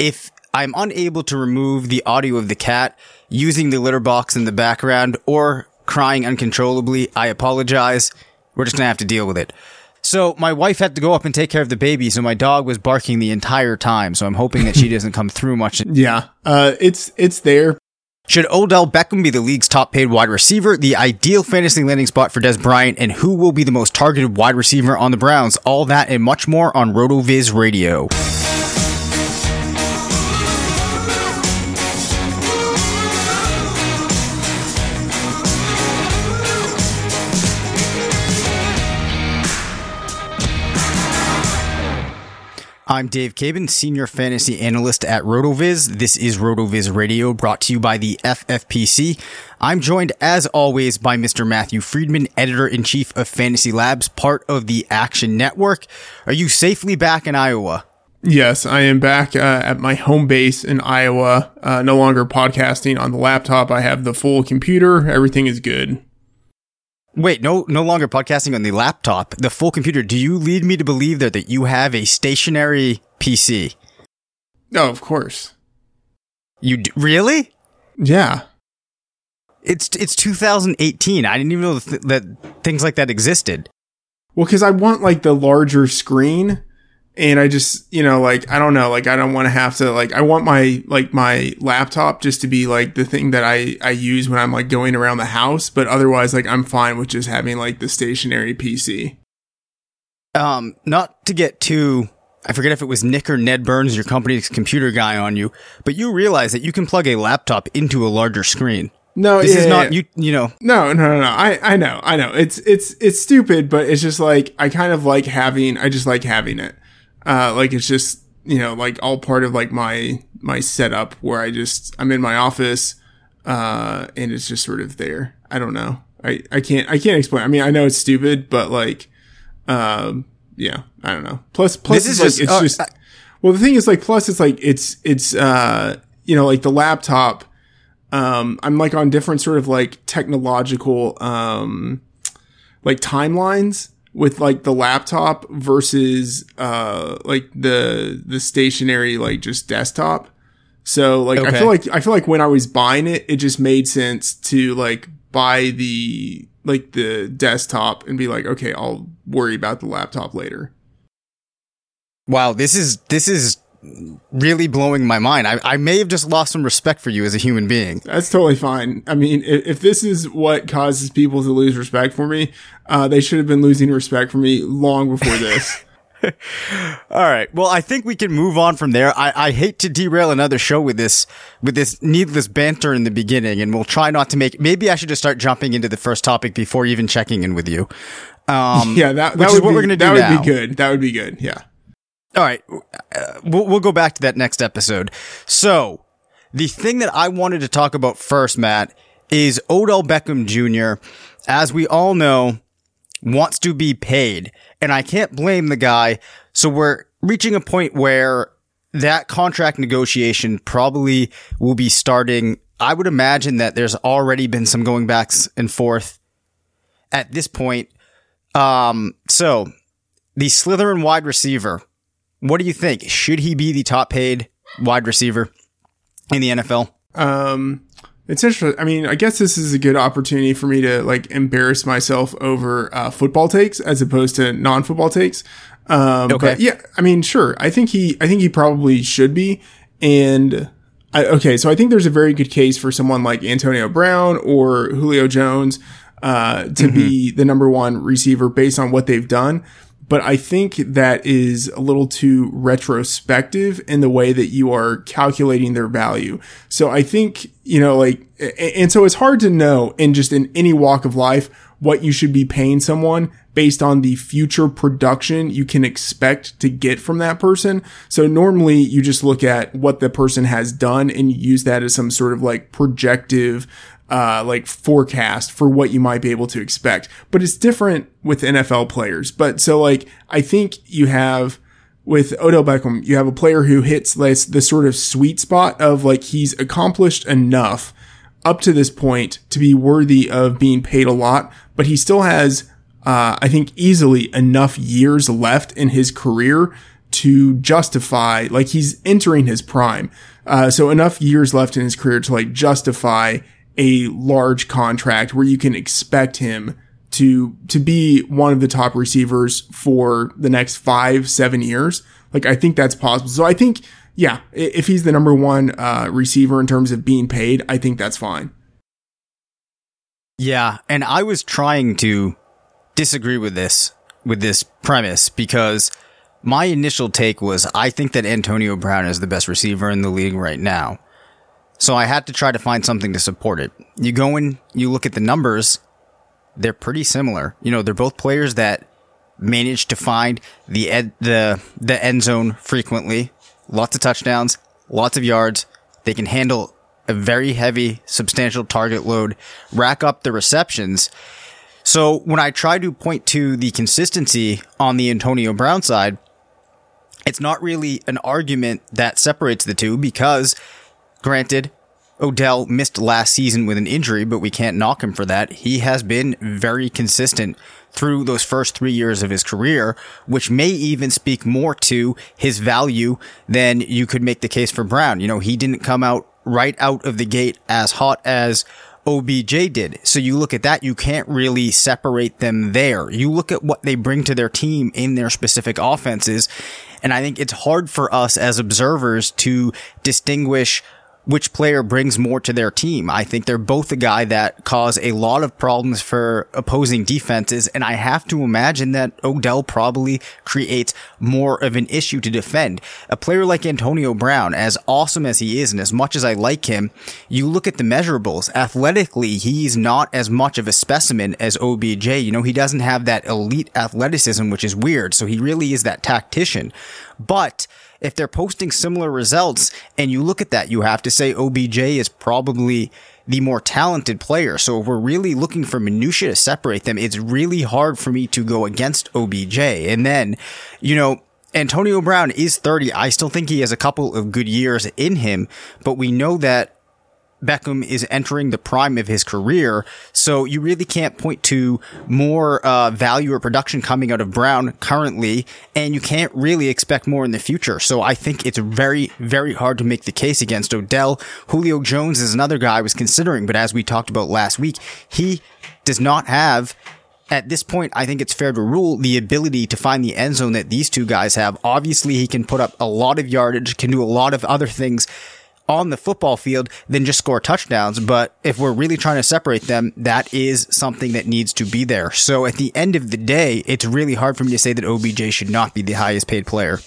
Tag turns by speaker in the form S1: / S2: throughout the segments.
S1: If I'm unable to remove the audio of the cat using the litter box in the background or crying uncontrollably, I apologize. We're just gonna have to deal with it. So my wife had to go up and take care of the baby, so my dog was barking the entire time. So I'm hoping that she doesn't come through much.
S2: Yeah, uh, it's it's there.
S1: Should Odell Beckham be the league's top paid wide receiver, the ideal fantasy landing spot for Dez Bryant, and who will be the most targeted wide receiver on the Browns? All that and much more on RotoViz Radio. I'm Dave Caban, Senior Fantasy Analyst at RotoViz. This is RotoViz Radio, brought to you by the FFPC. I'm joined, as always, by Mr. Matthew Freedman, Editor-in-Chief of Fantasy Labs, part of the Action Network. Are you safely back in Iowa?
S2: Yes, I am back uh, at my home base in Iowa. Uh, no longer podcasting on the laptop. I have the full computer. Everything is good.
S1: Wait, no, no longer podcasting on the laptop, the full computer. Do you lead me to believe that, that you have a stationary PC?
S2: No, oh, of course.
S1: You d- really?
S2: Yeah.
S1: It's it's 2018. I didn't even know th- that things like that existed.
S2: Well, because I want like the larger screen, and I just you know like I don't know like I don't want to have to like I want my like my laptop just to be like the thing that I I use when I'm like going around the house, but otherwise like I'm fine with just having like the stationary PC.
S1: Um, not to get too. I forget if it was Nick or Ned Burns, your company's computer guy, on you, but you realize that you can plug a laptop into a larger screen.
S2: No,
S1: This
S2: yeah,
S1: is not
S2: yeah.
S1: you. You know,
S2: No, no, no, no. I, I know, I know. It's, it's, it's stupid, but it's just like, I kind of like having, I just like having it. Uh, like it's just, you know, like all part of like my, my setup where I just, I'm in my office, uh, and it's just sort of there. I don't know. I, I can't, I can't explain. I mean, I know it's stupid, but like, um, yeah, I don't know. Plus, plus,
S1: This is
S2: like,
S1: just-
S2: it's
S1: uh,
S2: just, well, the thing is like, plus it's like, it's, it's, uh, you know, like the laptop, um, I'm like on different sort of like technological, um, like timelines with like the laptop versus, uh, like the, the stationary, like just desktop. So like, I feel like, I feel like when I was buying it, it just made sense to like buy the, like the desktop and be like, okay, I'll worry about the laptop later.
S1: wow, this is this is really blowing my mind. I, I may have just lost some respect for you as a human being.
S2: That's totally fine. I mean, if, if this is what causes people to lose respect for me, uh, they should have been losing respect for me long before this.
S1: All right. Well, I think we can move on from there. I, I hate to derail another show with this with this needless banter in the beginning, and we'll try not to make. Maybe I should just start jumping into the first topic before even checking in with you. Um,
S2: yeah, that, that would
S1: is what
S2: be,
S1: we're gonna do
S2: That would
S1: now.
S2: be good. That would be good. Yeah.
S1: All right, uh, we'll we'll go back to that next episode. So, the thing that I wanted to talk about first, Matt, is Odell Beckham Jr. As we all know, wants to be paid, and I can't blame the guy. So we're reaching a point where that contract negotiation probably will be starting. I would imagine that there's already been some going backs and forth at this point. Um, so the Slytherin wide receiver. What do you think? Should he be the top paid wide receiver in the NFL?
S2: Um, it's interesting. I mean, I guess this is a good opportunity for me to like embarrass myself over uh, football takes as opposed to non-football takes. Um,
S1: Okay.
S2: but yeah, I mean, sure. I think he, I think he probably should be. And I, okay, so I think there's a very good case for someone like Antonio Brown or Julio Jones uh, to be the number one receiver based on what they've done. But I think that is a little too retrospective in the way that you are calculating their value. So I think, you know, like, and so it's hard to know in just in any walk of life what you should be paying someone based on the future production you can expect to get from that person. So normally you just look at what the person has done and use that as some sort of like projective uh, like forecast for what you might be able to expect. But it's different with NFL players. But so like, I think you have with Odell Beckham, you have a player who hits this, the sort of sweet spot of like, he's accomplished enough up to this point to be worthy of being paid a lot, but he still has, uh, I think easily enough years left in his career to justify, like he's entering his prime. Uh, so enough years left in his career to like justify a large contract where you can expect him to to be one of the top receivers for the next five seven years. Like I think that's possible. So I think yeah, if he's the number one uh, receiver in terms of being paid, I think that's fine.
S1: Yeah, and I was trying to disagree with this with this premise because my initial take was I think that Antonio Brown is the best receiver in the league right now. So I had to try to find something to support it. You go in, you look at the numbers, they're pretty similar. You know, they're both players that manage to find the ed, the the end zone frequently. Lots of touchdowns, lots of yards. They can handle a very heavy, substantial target load, rack up the receptions. So when I try to point to the consistency on the Antonio Brown side, it's not really an argument that separates the two because Granted, Odell missed last season with an injury, but we can't knock him for that. He has been very consistent through those first three years of his career, which may even speak more to his value than you could make the case for Brown. You know, he didn't come out right out of the gate as hot as OBJ did. So you look at that, you can't really separate them there. You look at what they bring to their team in their specific offenses. And I think it's hard for us as observers to distinguish which player brings more to their team. I think they're both a guy that cause a lot of problems for opposing defenses. And I have to imagine that Odell probably creates more of an issue to defend. A player like Antonio Brown, as awesome as he is and as much as I like him, you look at the measurables. Athletically, he's not as much of a specimen as OBJ. You know, he doesn't have that elite athleticism, which is weird. So he really is that tactician. But if they're posting similar results and you look at that, you have to say OBJ is probably the more talented player. So if we're really looking for minutia to separate them, it's really hard for me to go against OBJ. And then, you know, Antonio Brown is 30. I still think he has a couple of good years in him, but we know that Beckham is entering the prime of his career. So you really can't point to more uh, value or production coming out of Brown currently, and you can't really expect more in the future. So I think it's very, very hard to make the case against Odell. Julio Jones is another guy I was considering, but as we talked about last week, he does not have at this point, I think it's fair to rule the ability to find the end zone that these two guys have. Obviously, he can put up a lot of yardage, can do a lot of other things on the football field than just score touchdowns. But if we're really trying to separate them, that is something that needs to be there. So at the end of the day, it's really hard for me to say that OBJ should not be the highest paid player.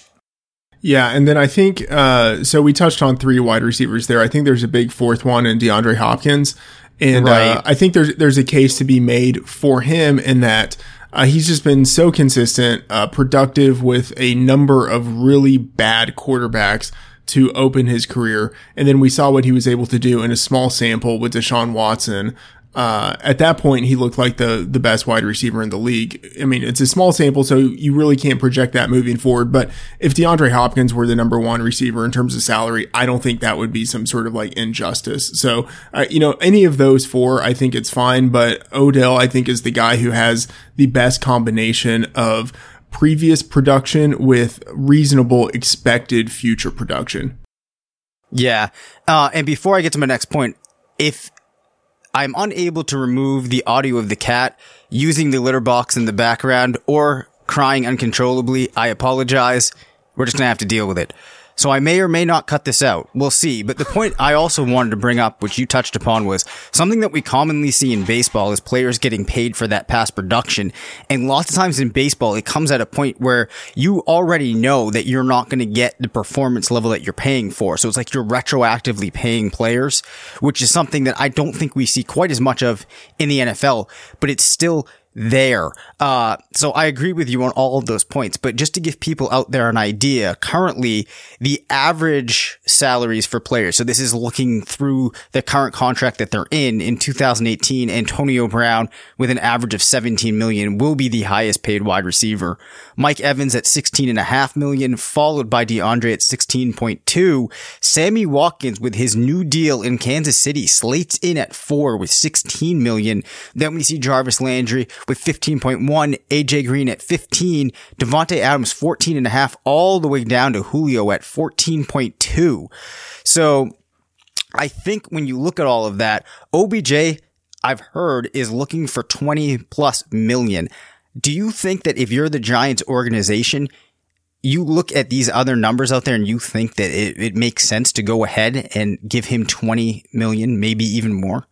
S2: Yeah, and then I think uh, so. We touched on three wide receivers there. I think there's a big fourth one in DeAndre Hopkins, and uh, right. uh, I think there's there's a case to be made for him in that uh, he's just been so consistent, uh, productive with a number of really bad quarterbacks to open his career. And then we saw what he was able to do in a small sample with Deshaun Watson. Uh, at that point, he looked like the, the best wide receiver in the league. I mean, it's a small sample, so you really can't project that moving forward. But if DeAndre Hopkins were the number one receiver in terms of salary, I don't think that would be some sort of like injustice. So, uh, you know, any of those four, I think it's fine. But Odell, I think is the guy who has the best combination of previous production with reasonable expected future production.
S1: Yeah. Uh, and before I get to my next point, if I'm unable to remove the audio of the cat using the litter box in the background or crying uncontrollably, I apologize. We're just going to have to deal with it. So I may or may not cut this out. We'll see. But the point I also wanted to bring up, which you touched upon, was something that we commonly see in baseball is players getting paid for that past production. And lots of times in baseball, it comes at a point where you already know that you're not going to get the performance level that you're paying for. So it's like you're retroactively paying players, which is something that I don't think we see quite as much of in the NFL, but it's still there. Uh, so I agree with you on all of those points, but just to give people out there an idea, currently the average salaries for players. So this is looking through the current contract that they're in. In 2018, Antonio Brown with an average of 17 million will be the highest paid wide receiver. Mike Evans at 16 and a half million, followed by DeAndre at 16.2. Sammy Watkins with his new deal in Kansas City slates in at four with 16 million. Then we see Jarvis Landry with 15.1, AJ Green at 15, Davante Adams 14 and a half, all the way down to Julio at 14.2. So I think when you look at all of that, OBJ, I've heard, is looking for 20 plus million. Do you think that if you're the Giants organization, you look at these other numbers out there and you think that it, it makes sense to go ahead and give him 20 million, maybe even more?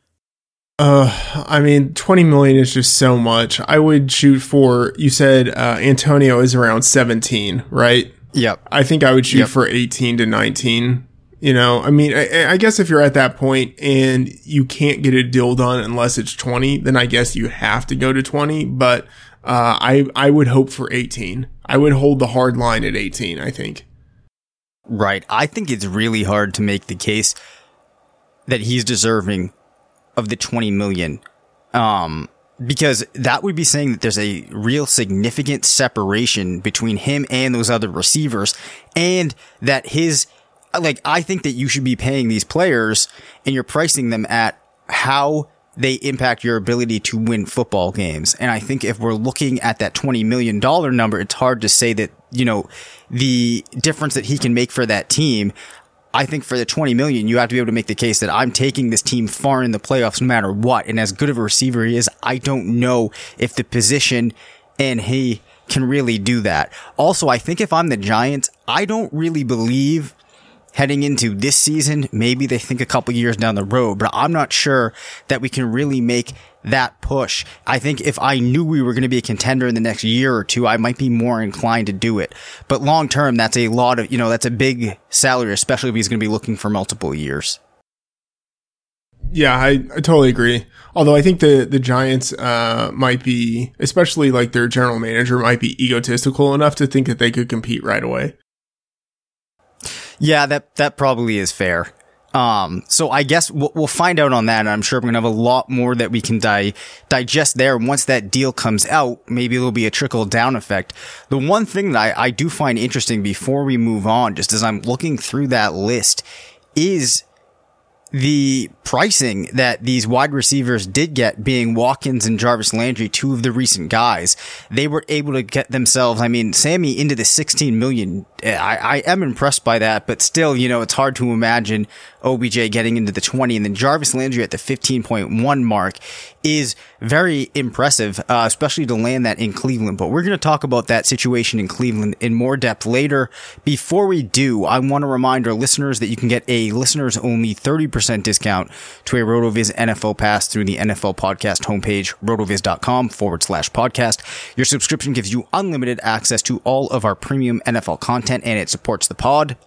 S2: Uh, I mean, 20 million is just so much. I would shoot for, you said, uh, Antonio is around 17, right?
S1: Yep.
S2: I think I would shoot
S1: Yep.
S2: for 18 to 19. You know, I mean, I, I guess if you're at that point and you can't get a deal done unless it's 20, then I guess you have to go to 20. But, uh, I, I would hope for 18. I would hold the hard line at 18, I think.
S1: Right. I think it's really hard to make the case that he's deserving of the 20 million. Um, because that would be saying that there's a real significant separation between him and those other receivers and that his, like, I think that you should be paying these players and you're pricing them at how they impact your ability to win football games. And I think if we're looking at that $20 million number, it's hard to say that, you know, the difference that he can make for that team. I think for the 20 million, you have to be able to make the case that I'm taking this team far in the playoffs no matter what. And as good of a receiver he is, I don't know if the position and he can really do that. Also, I think if I'm the Giants, I don't really believe heading into this season. Maybe they think a couple years down the road, but I'm not sure that we can really make that push. I think if I knew we were going to be a contender in the next year or two, I might be more inclined to do it. But long term, that's a lot of, you know, that's a big salary, especially if he's going to be looking for multiple years.
S2: Yeah, I, I totally agree. Although I think the, the Giants, uh, might be, especially like their general manager might be egotistical enough to think that they could compete right away.
S1: Yeah, that that probably is fair. Um, so I guess we'll, we'll find out on that. And I'm sure we're gonna have a lot more that we can di- digest there. Once that deal comes out, maybe there'll be a trickle down effect. The one thing that I, I do find interesting before we move on, just as I'm looking through that list, is the pricing that these wide receivers did get being Watkins and Jarvis Landry, two of the recent guys, they were able to get themselves, I mean, Sammy into the 16 million. I, I am impressed by that, but still, you know, it's hard to imagine OBJ getting into the 20 and then Jarvis Landry at the 15.1 mark is very impressive, uh, especially to land that in Cleveland. But we're going to talk about that situation in Cleveland in more depth later. Before we do, I want to remind our listeners that you can get a listeners only 30% discount to a RotoViz NFL pass through the NFL podcast homepage, rotoviz.com forward slash podcast. Your subscription gives you unlimited access to all of our premium NFL content and it supports the pod.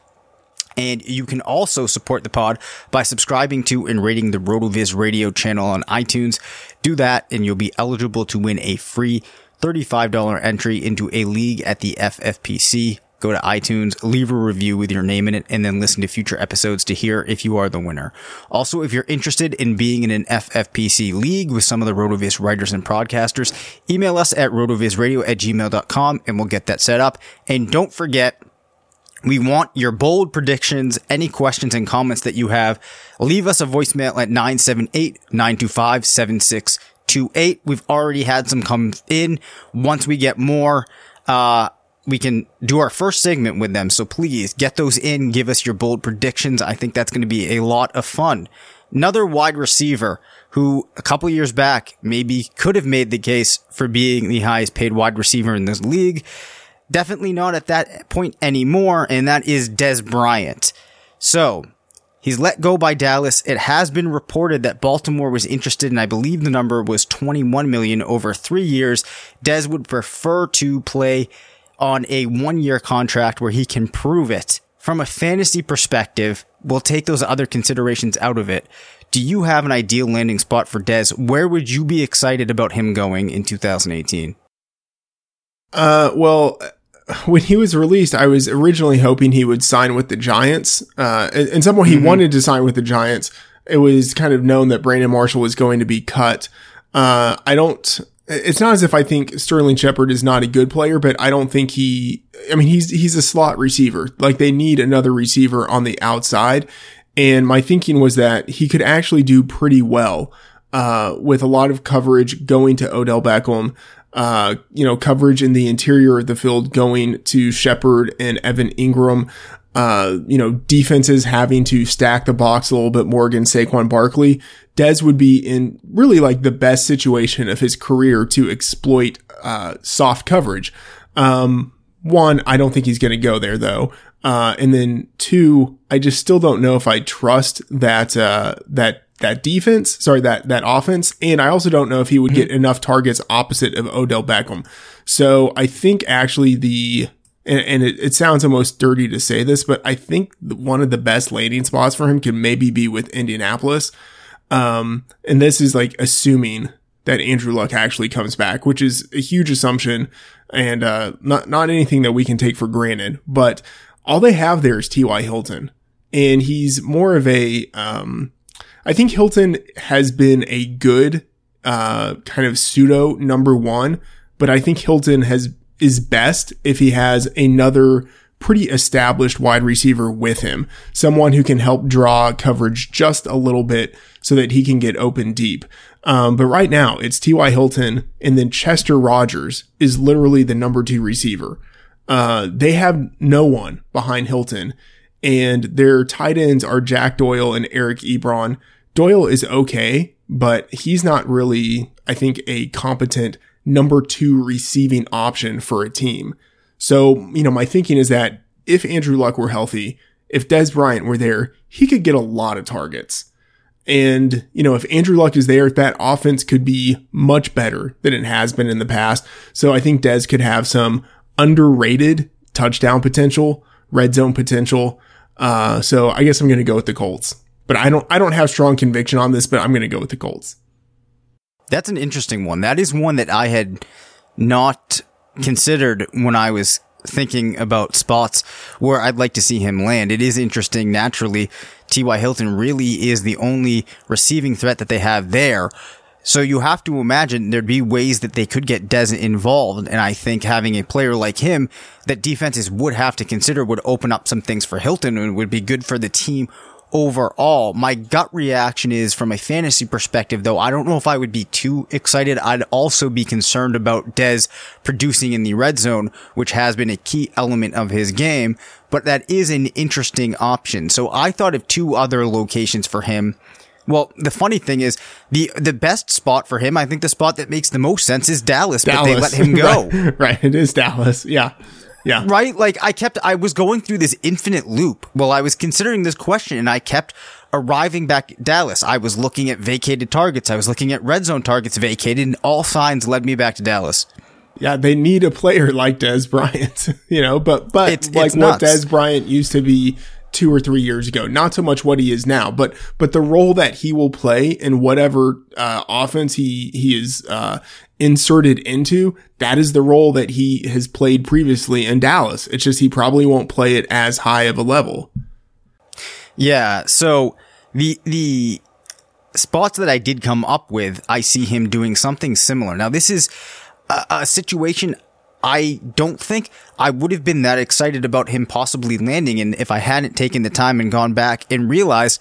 S1: And you can also support the pod by subscribing to and rating the RotoViz radio channel on iTunes. Do that and you'll be eligible to win a free $35 entry into a league at the FFPC. Go to iTunes, leave a review with your name in it, and then listen to future episodes to hear if you are the winner. Also, if you're interested in being in an FFPC league with some of the RotoViz writers and broadcasters, email us at rotovizradio at gmail.com and we'll get that set up. And don't forget, we want your bold predictions, any questions and comments that you have. Leave us a voicemail at 978-925-7628. We've already had some come in. Once we get more, uh, we can do our first segment with them. So please get those in. Give us your bold predictions. I think that's going to be a lot of fun. Another wide receiver who a couple years back maybe could have made the case for being the highest paid wide receiver in this league definitely not at that point anymore, and that is Dez Bryant. So, he's let go by Dallas. It has been reported that Baltimore was interested, and I believe the number was 21 million over three years. Dez would prefer to play on a one year contract where he can prove it. From a fantasy perspective, we'll take those other considerations out of it. Do you have an ideal landing spot for Dez? Where would you be excited about him going in 2018?
S2: Uh, well, when he was released, I was originally hoping he would sign with the Giants. Uh, and, and someone he wanted to sign with the Giants. It was kind of known that Brandon Marshall was going to be cut. Uh, I don't, it's not as if I think Sterling Shepard is not a good player, but I don't think he, I mean, he's, he's a slot receiver. Like they need another receiver on the outside. And my thinking was that he could actually do pretty well, uh, with a lot of coverage going to Odell Beckham uh, you know, coverage in the interior of the field going to Shepard and Evan Engram. Uh, you know, defenses having to stack the box a little bit more against Saquon Barkley. Dez would be in really like the best situation of his career to exploit, uh, soft coverage. Um, one, I don't think he's going to go there though. Uh, and then two, I just still don't know if I trust that, uh, that that defense, sorry, that, that offense. And I also don't know if he would get enough targets opposite of Odell Beckham. So I think actually the, and, and it, it, sounds almost dirty to say this, but I think one of the best landing spots for him could maybe be with Indianapolis. Um, and this is like assuming that Andrew Luck actually comes back, which is a huge assumption and, uh, not, not anything that we can take for granted, but all they have there is T.Y. Hilton and he's more of a, um, I think Hilton has been a good, uh, kind of pseudo number one, but I think Hilton has, is best if he has another pretty established wide receiver with him. Someone who can help draw coverage just a little bit so that he can get open deep. Um, but right now it's T.Y. Hilton and then Chester Rogers is literally the number two receiver. Uh, they have no one behind Hilton and their tight ends are Jack Doyle and Eric Ebron. Doyle is okay, but he's not really, I think, a competent number two receiving option for a team. So, you know, my thinking is that if Andrew Luck were healthy, if Dez Bryant were there, he could get a lot of targets. And, you know, if Andrew Luck is there, that offense could be much better than it has been in the past. So I think Dez could have some underrated touchdown potential, red zone potential. Uh, so I guess I'm going to go with the Colts. But I don't I don't have strong conviction on this, but I'm going to go with the Colts.
S1: That's an interesting one. That is one that I had not considered when I was thinking about spots where I'd like to see him land. It is interesting. Naturally, T.Y. Hilton really is the only receiving threat that they have there. So you have to imagine there'd be ways that they could get Dez involved. And I think having a player like him that defenses would have to consider would open up some things for Hilton and would be good for the team overall. My gut reaction is from a fantasy perspective, though, I don't know if I would be too excited. I'd also be concerned about Dez producing in the red zone, which has been a key element of his game, but that is an interesting option. So I thought of two other locations for him. Well, the funny thing is the the best spot for him, I think the spot that makes the most sense is Dallas, Dallas. but they let him go.
S2: right, right, it is Dallas. Yeah. Yeah.
S1: Right? Like I kept, I was going through this infinite loop while I was considering this question and I kept arriving back at Dallas. I was looking at vacated targets. I was looking at red zone targets vacated and all signs led me back to Dallas.
S2: Yeah, they need a player like Dez Bryant, you know, but, but it's, like it's what Dez Bryant used to be two or three years ago. Not so much what he is now, but but the role that he will play in whatever uh, offense he he is uh, inserted into. That is the role that he has played previously in Dallas. It's just he probably won't play it as high of a level.
S1: Yeah. So the the spots that I did come up with, I see him doing something similar. Now this is a, a situation I don't think I would have been that excited about him possibly landing. And if I hadn't taken the time and gone back and realized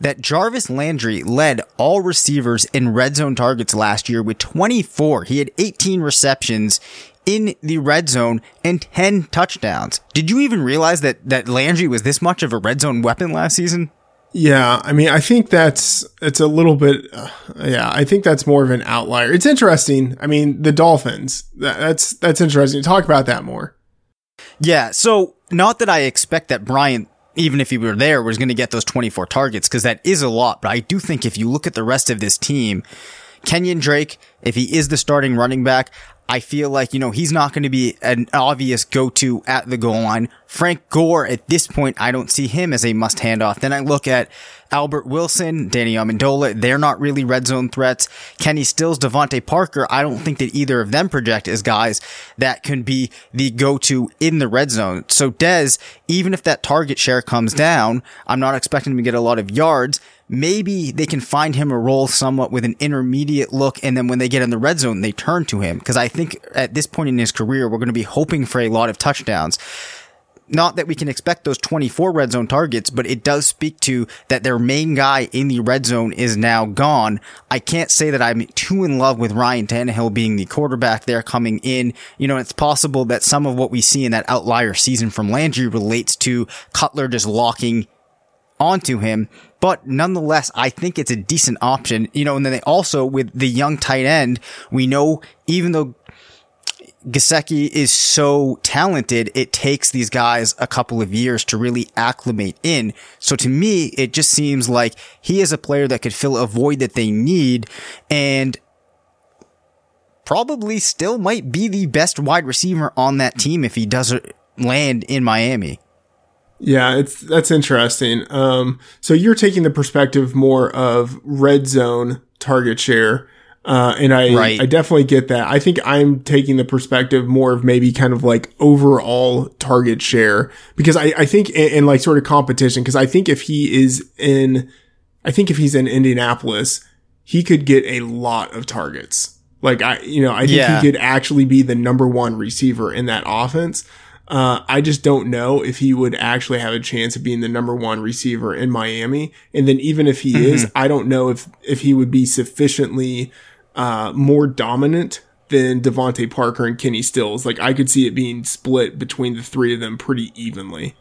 S1: that Jarvis Landry led all receivers in red zone targets last year with 24. He had 18 receptions in the red zone and 10 touchdowns. Did you even realize that, that Landry was this much of a red zone weapon last season?
S2: Yeah, I mean, I think that's it's a little bit. Uh, yeah, I think that's more of an outlier. It's interesting. I mean, the Dolphins. That, that's that's interesting. Talk about that more.
S1: Yeah. So not that I expect that Bryant, even if he were there, was going to get those 24 targets because that is a lot. But I do think if you look at the rest of this team, Kenyan Drake, if he is the starting running back, I feel like, you know, he's not going to be an obvious go-to at the goal line. Frank Gore, at this point, I don't see him as a must handoff. Then I look at Albert Wilson, Danny Amendola. They're not really red zone threats. Kenny Stills, DeVante Parker. I don't think that either of them project as guys that can be the go-to in the red zone. So Dez, even if that target share comes down, I'm not expecting him to get a lot of yards maybe they can find him a role somewhat with an intermediate look. And then when they get in the red zone, they turn to him. Cause I think at this point in his career, we're going to be hoping for a lot of touchdowns. Not that we can expect those 24 red zone targets, but it does speak to that their main guy in the red zone is now gone. I can't say that I'm too in love with Ryan Tannehill being the quarterback there coming in. You know, it's possible that some of what we see in that outlier season from Landry relates to Cutler just locking onto him. But nonetheless, I think it's a decent option, you know, and then they also with the young tight end, we know even though Gesicki is so talented, it takes these guys a couple of years to really acclimate in. So to me, it just seems like he is a player that could fill a void that they need and probably still might be the best wide receiver on that team if he doesn't land in Miami.
S2: Yeah, it's that's interesting. Um, so you're taking the perspective more of red zone target share, uh, and I
S1: Right.
S2: I definitely get that. I think I'm taking the perspective more of maybe kind of like overall target share because I I think in, like sort of competition because I think if he is in, I think if he's in Indianapolis, he could get a lot of targets. Like I, you know, I think
S1: Yeah.
S2: he could actually be the number one receiver in that offense. Uh, I just don't know if he would actually have a chance of being the number one receiver in Miami. And then even if he is, I don't know if, if he would be sufficiently, uh, more dominant than DeVante Parker and Kenny Stills. Like I could see it being split between the three of them pretty evenly.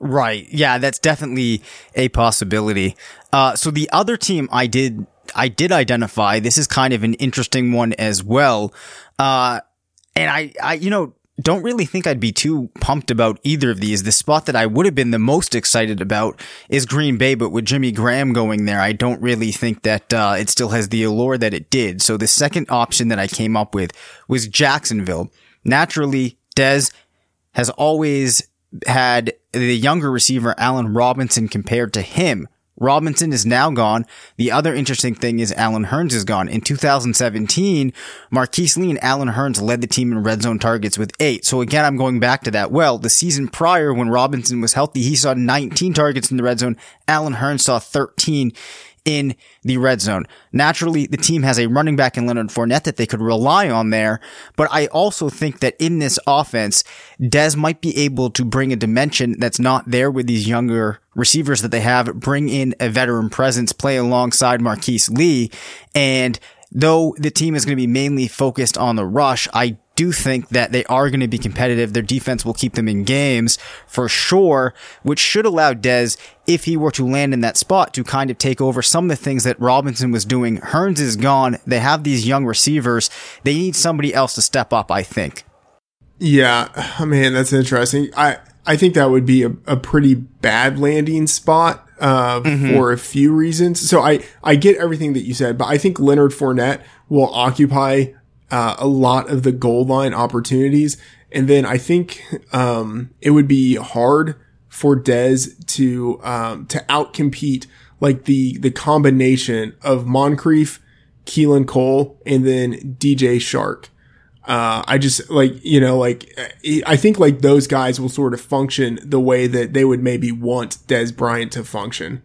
S1: Right. Yeah, that's definitely a possibility. Uh, so the other team I did, I did identify, this is kind of an interesting one as well. Uh, and I, I, you know, don't really think I'd be too pumped about either of these. The spot that I would have been the most excited about is Green Bay, but with Jimmy Graham going there, I don't really think that, uh, it still has the allure that it did. So the second option that I came up with was Jacksonville. Naturally, Dez has always had the younger receiver Allen Robinson compared to him. Robinson is now gone. The other interesting thing is Allen Hurns is gone. In 2017, Marquise Lee and Allen Hurns led the team in red zone targets with eight. So again, I'm going back to that. Well, the season prior when Robinson was healthy, he saw 19 targets in the red zone. Allen Hurns saw 13 in the red zone. Naturally, the team has a running back in Leonard Fournette that they could rely on there, but I also think that in this offense, Dez might be able to bring a dimension that's not there with these younger receivers that they have, bring in a veteran presence, play alongside Marquise Lee, and though the team is going to be mainly focused on the rush, I do think that they are going to be competitive. Their defense will keep them in games for sure, which should allow Dez, if he were to land in that spot, to kind of take over some of the things that Robinson was doing. Hurns is gone. They have these young receivers. They need somebody else to step up, I think.
S2: Yeah, man, that's interesting. I I think that would be a, a pretty bad landing spot uh, for a few reasons. So I I get everything that you said, but I think Leonard Fournette will occupy uh, a lot of the goal line opportunities, and then I think um, it would be hard for Dez to um, to outcompete like the the combination of Moncrief, Keelan Cole, and then DJ Chark. Uh, I just like, you know, like, I think like those guys will sort of function the way that they would maybe want Dez Bryant to function.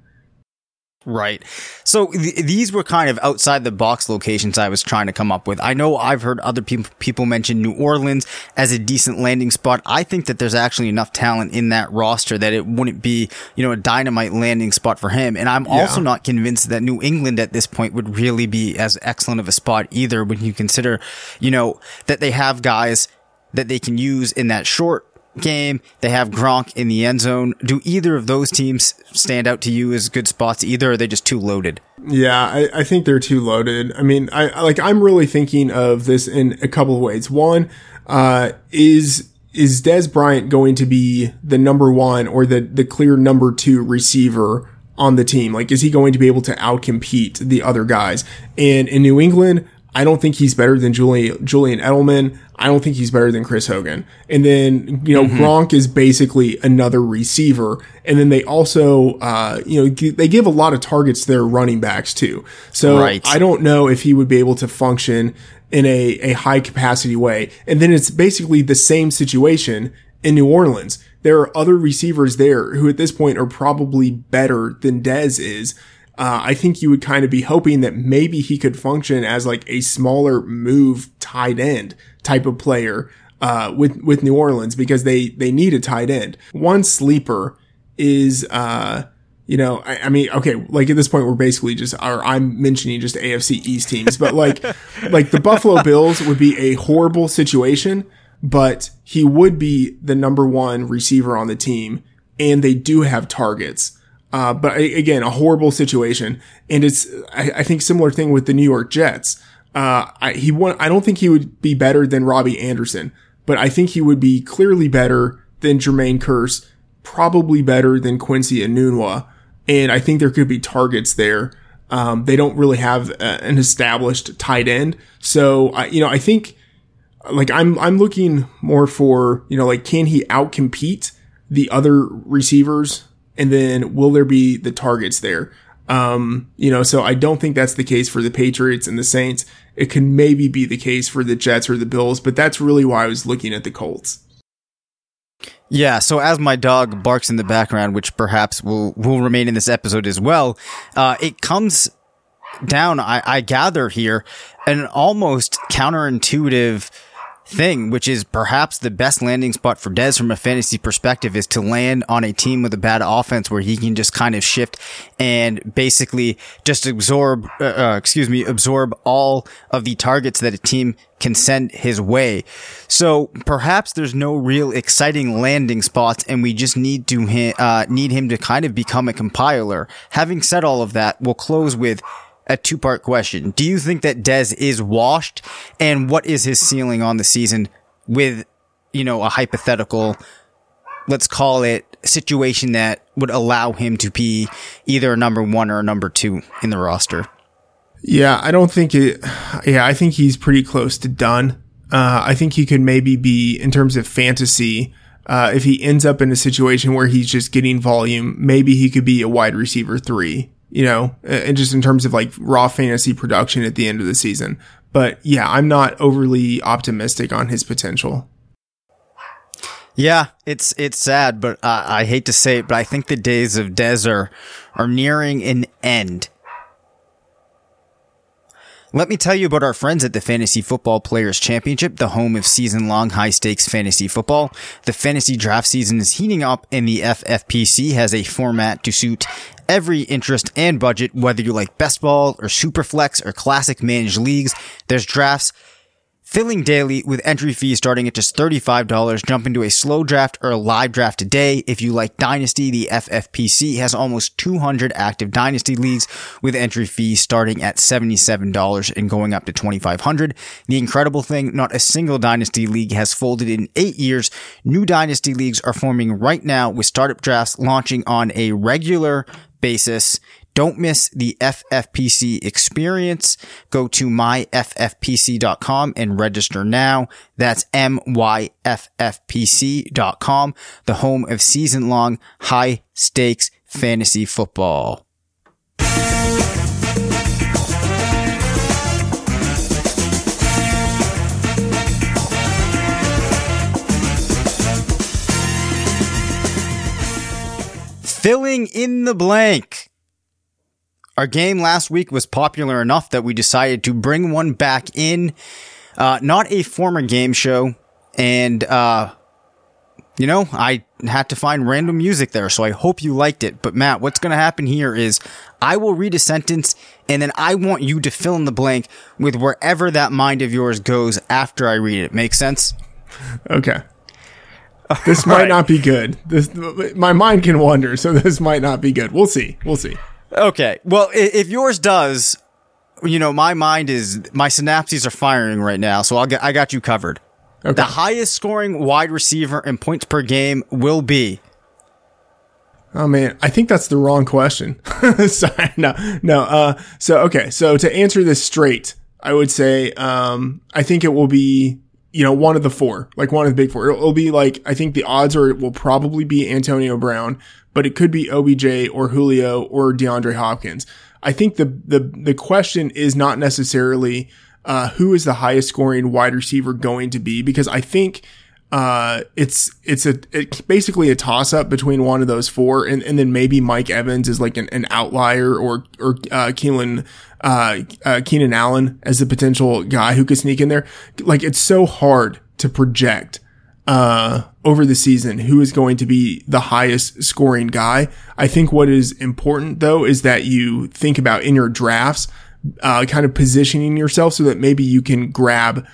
S1: Right. So th- these were kind of outside the box locations I was trying to come up with. I know I've heard other people people mention New Orleans as a decent landing spot. I think that there's actually enough talent in that roster that it wouldn't be, you know, a dynamite landing spot for him. And I'm also not convinced that New England at this point would really be as excellent of a spot either when you consider, you know, that they have guys that they can use in that short game. They have Gronk in the end zone. Do either of those teams stand out to you as good spots either? Or are they just too loaded?
S2: Yeah, I, I think they're too loaded. I mean, I like I'm really thinking of this in a couple of ways. One, uh, is is Dez Bryant going to be the number one or the, the clear number two receiver on the team? Like, is he going to be able to outcompete the other guys? And in New England, I don't think he's better than Julian, Julian Edelman. I don't think he's better than Chris Hogan. And then, you know, mm-hmm. Gronk is basically another receiver. And then they also, uh, you know, they give a lot of targets to their running backs too. So right. I don't know if he would be able to function in a, a high capacity way. And then it's basically the same situation in New Orleans. There are other receivers there who at this point are probably better than Dez is. Uh, I think you would kind of be hoping that maybe he could function as like a smaller move tight end type of player, uh, with, with New Orleans because they, they need a tight end. One sleeper is, uh, you know, I, I, mean, okay, like at this point, we're basically just, or I'm mentioning just AFC East teams, but like, like the Buffalo Bills would be a horrible situation, but he would be the number one receiver on the team, and they do have targets. Uh, but again, a horrible situation, and it's, I, I think similar thing with the New York Jets. Uh, I, he won, I don't think he would be better than Robbie Anderson, but I think he would be clearly better than Jermaine Kearse, probably better than Quincy Enunwa and I think there could be targets there. Um, they don't really have a, an established tight end, so I, you know, I think like I'm I'm looking more for you know like can he outcompete the other receivers, and then will there be the targets there? Um, you know, so I don't think that's the case for the Patriots and the Saints. It can maybe be the case for the Jets or the Bills, but that's really why I was looking at the Colts.
S1: Yeah, so as my dog barks in the background, which perhaps will will remain in this episode as well, uh, it comes down, I, I gather here, an almost counterintuitive thing, which is perhaps the best landing spot for Dez from a fantasy perspective is to land on a team with a bad offense where he can just kind of shift and basically just absorb, uh, uh, excuse me, absorb all of the targets that a team can send his way. So perhaps there's no real exciting landing spots and we just need to, uh, need him to kind of become a compiler. Having said all of that, we'll close with a two part question. Do you think that Dez is washed? And what is his ceiling on the season with, you know, a hypothetical, let's call it situation that would allow him to be either a number one or a number two in the roster?
S2: Yeah, I don't think it. Yeah, I think he's pretty close to done. Uh, I think he could maybe be in terms of fantasy. Uh, if he ends up in a situation where he's just getting volume, maybe he could be a wide receiver three you know, and just in terms of like raw fantasy production at the end of the season. But yeah, I'm not overly optimistic on his potential.
S1: Yeah, it's it's sad, but uh, I hate to say it, but I think the days of Dez are, are nearing an end. Let me tell you about our friends at the Fantasy Football Players Championship, the home of season long high stakes fantasy football. The fantasy draft season is heating up and the FFPC has a format to suit every interest and budget, whether you like best ball or super flex or classic managed leagues. There's drafts Filling daily with entry fees starting at just $35. Jump into a slow draft or a live draft today. If you like Dynasty, the FFPC has almost 200 active Dynasty leagues with entry fees starting at $77 and going up to 2,500. The incredible thing, not a single Dynasty league has folded in eight years. New Dynasty leagues are forming right now with startup drafts launching on a regular basis. Don't miss the FFPC experience. Go to myffpc.com and register now. That's myffpc.com, the home of season long high stakes fantasy football. Filling in the blank. Our game last week was popular enough that we decided to bring one back in. Uh, not a former game show. And, uh, you know, I had to find random music there, so I hope you liked it. But Matt, what's going to happen here is I will read a sentence and then I want you to fill in the blank with wherever that mind of yours goes after I read it. Make sense?
S2: Okay. This might right. not be good. This my mind can wander, so this might not be good. We'll see. We'll see.
S1: Okay. Well, if yours does, you know, my mind is my synapses are firing right now, so I'll get I got you covered. The highest scoring wide receiver in points per game will be.
S2: Oh man, I think that's the wrong question. Sorry, no, no. Uh, so okay, so to answer this straight, I would say, um, I think it will be, you know, one of the four, like one of the big four. It'll, it'll be like, I think the odds are it will probably be Antonio Brown, but it could be OBJ or Julio or DeAndre Hopkins. I think the, the, the question is not necessarily, uh, who is the highest scoring wide receiver going to be? Because I think, uh, it's, it's a, it's basically a toss up between one of those four. And, and then maybe Mike Evans is like an, an outlier or, or, uh, Keelan, uh, uh, Keenan Allen as the potential guy who could sneak in there. Like it's so hard to project, uh, over the season who is going to be the highest scoring guy. I think what is important though is that you think about in your drafts, uh, kind of positioning yourself so that maybe you can grab,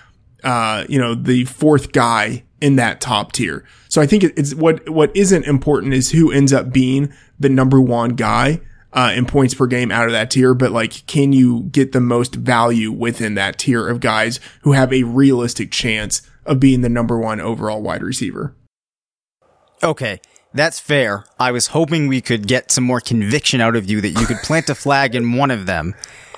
S2: uh, you know, the fourth guy in that top tier. So I think it's what, what isn't important is who ends up being the number one guy. Uh, in points per game out of that tier, but like, can you get the most value within that tier of guys who have a realistic chance of being the number one overall wide receiver?
S1: Okay, that's fair. I was hoping we could get some more conviction out of you that you could plant a flag in one of them.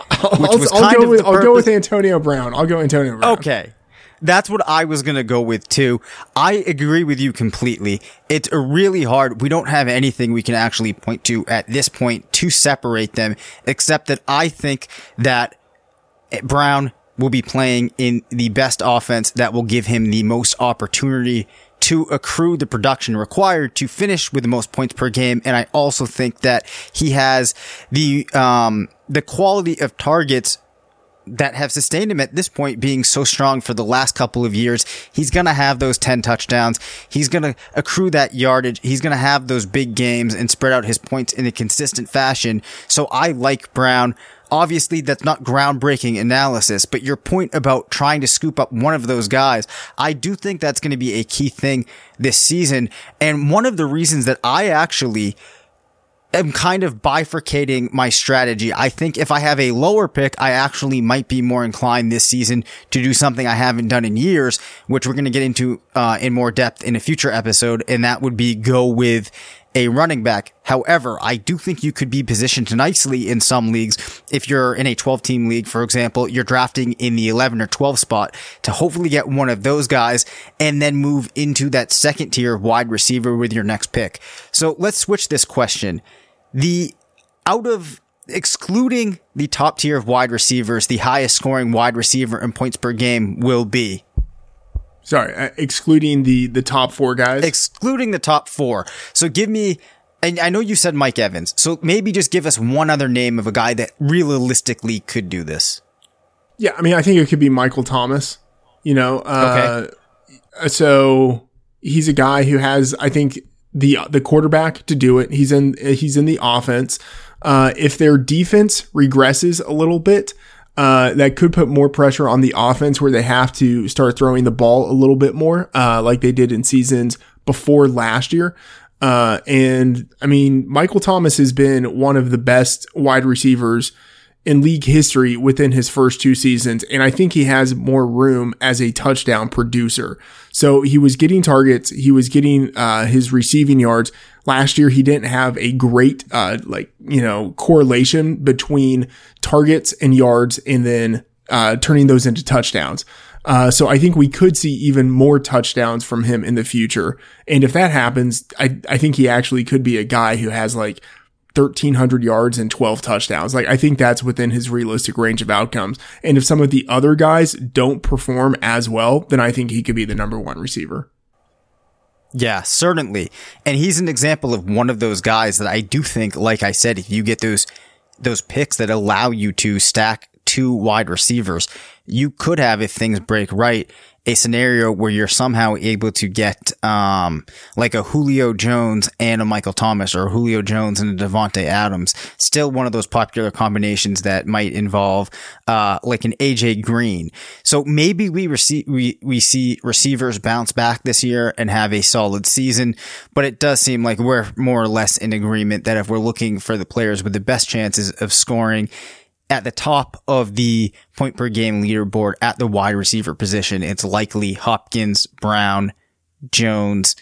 S1: Which
S2: I'll,
S1: was
S2: I'll
S1: kind
S2: go
S1: of
S2: with I'll go with Antonio Brown. I'll go Antonio Brown.
S1: Okay. That's what I was going to go with too. I agree with you completely. It's really hard. We don't have anything we can actually point to at this point to separate them, except that I think that Brown will be playing in the best offense that will give him the most opportunity to accrue the production required to finish with the most points per game. And I also think that he has the, um, the quality of targets that have sustained him at this point being so strong for the last couple of years. He's going to have those 10 touchdowns. He's going to accrue that yardage. He's going to have those big games and spread out his points in a consistent fashion. So I like Brown. Obviously, that's not groundbreaking analysis, but your point about trying to scoop up one of those guys, I do think that's going to be a key thing this season. And one of the reasons that I actually am kind of bifurcating my strategy. I think if I have a lower pick, I actually might be more inclined this season to do something I haven't done in years, which we're going to get into uh, in more depth in a future episode, and that would be go with a running back. However, I do think you could be positioned nicely in some leagues. If you're in a 12 team league, for example, you're drafting in the 11 or 12 spot to hopefully get one of those guys and then move into that second tier wide receiver with your next pick. So let's switch this question. The out of excluding the top tier of wide receivers, the highest scoring wide receiver in points per game will be
S2: Sorry, uh, excluding the the top four guys.
S1: excluding the top four. So give me, and I know you said Mike Evans. So maybe just give us one other name of a guy that realistically could do this.
S2: yeah, I mean, I think it could be Michael Thomas. You know, uh, so he's a guy who has, I think, the the quarterback to do it. He's in he's in the offense. Uh, if their defense regresses a little bit, uh, that could put more pressure on the offense where they have to start throwing the ball a little bit more, uh, like they did in seasons before last year. Uh, and I mean, Michael Thomas has been one of the best wide receivers in league history within his first two seasons. And I think he has more room as a touchdown producer. So he was getting targets. He was getting, uh, his receiving yards. Last year, he didn't have a great, uh, like, you know, correlation between targets and yards and then, uh, turning those into touchdowns. Uh, so I think we could see even more touchdowns from him in the future. And if that happens, I, I think he actually could be a guy who has like 1300 yards and 12 touchdowns. Like, I think that's within his realistic range of outcomes. And if some of the other guys don't perform as well, then I think he could be the number one receiver.
S1: Yeah, certainly. And he's an example of one of those guys that I do think, like I said, if you get those, those picks that allow you to stack two wide receivers, you could have, if things break right, a scenario where you're somehow able to get, um, like a Julio Jones and a Michael Thomas or Julio Jones and a Davante Adams. Still one of those popular combinations that might involve, uh, like an AJ Green. So maybe we receive, we, we see receivers bounce back this year and have a solid season, but it does seem like we're more or less in agreement that if we're looking for the players with the best chances of scoring, at the top of the point per game leaderboard at the wide receiver position, it's likely Hopkins, Brown, Jones,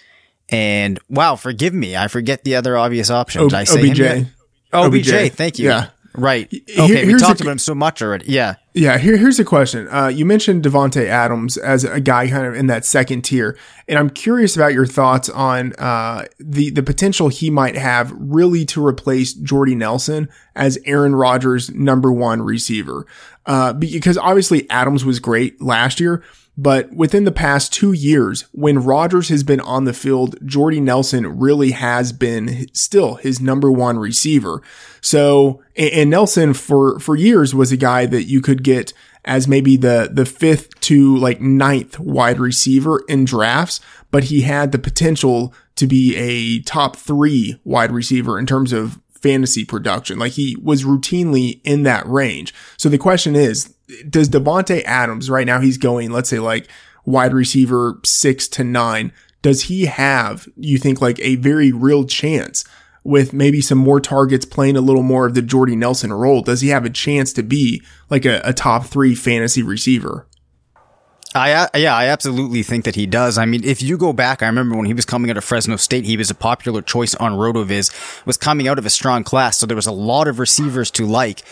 S1: and wow, forgive me, I forget the other obvious options.
S2: O-
S1: I say
S2: OBJ.
S1: him? Oh, OBJ.
S2: OBJ.
S1: Thank you.
S2: Yeah.
S1: Right.
S2: Here-
S1: Okay, we talked
S2: a-
S1: about him so much already. Yeah.
S2: Yeah, here, here's a question. Uh, you mentioned Davante Adams as a guy kind of in that second tier, and I'm curious about your thoughts on uh, the the potential he might have really to replace Jordy Nelson as Aaron Rodgers' number one receiver. Uh, because obviously Adams was great last year, but within the past two years, when Rodgers has been on the field, Jordy Nelson really has been still his number one receiver. So, and, Nelson for, for years was a guy that you could get as maybe the, the fifth to like ninth wide receiver in drafts, but he had the potential to be a top three wide receiver in terms of fantasy production. Like he was routinely in that range. So the question is, does Davante Adams right now he's going, let's say like wide receiver six to nine. Does he have, you think like a very real chance with maybe some more targets playing a little more of the Jordy Nelson role? Does he have a chance to be like a, a top three fantasy receiver?
S1: I uh, yeah, I absolutely think that he does. I mean, if you go back, I remember when he was coming out of Fresno State, he was a popular choice on Rotoviz, was coming out of a strong class, so there was a lot of receivers to like.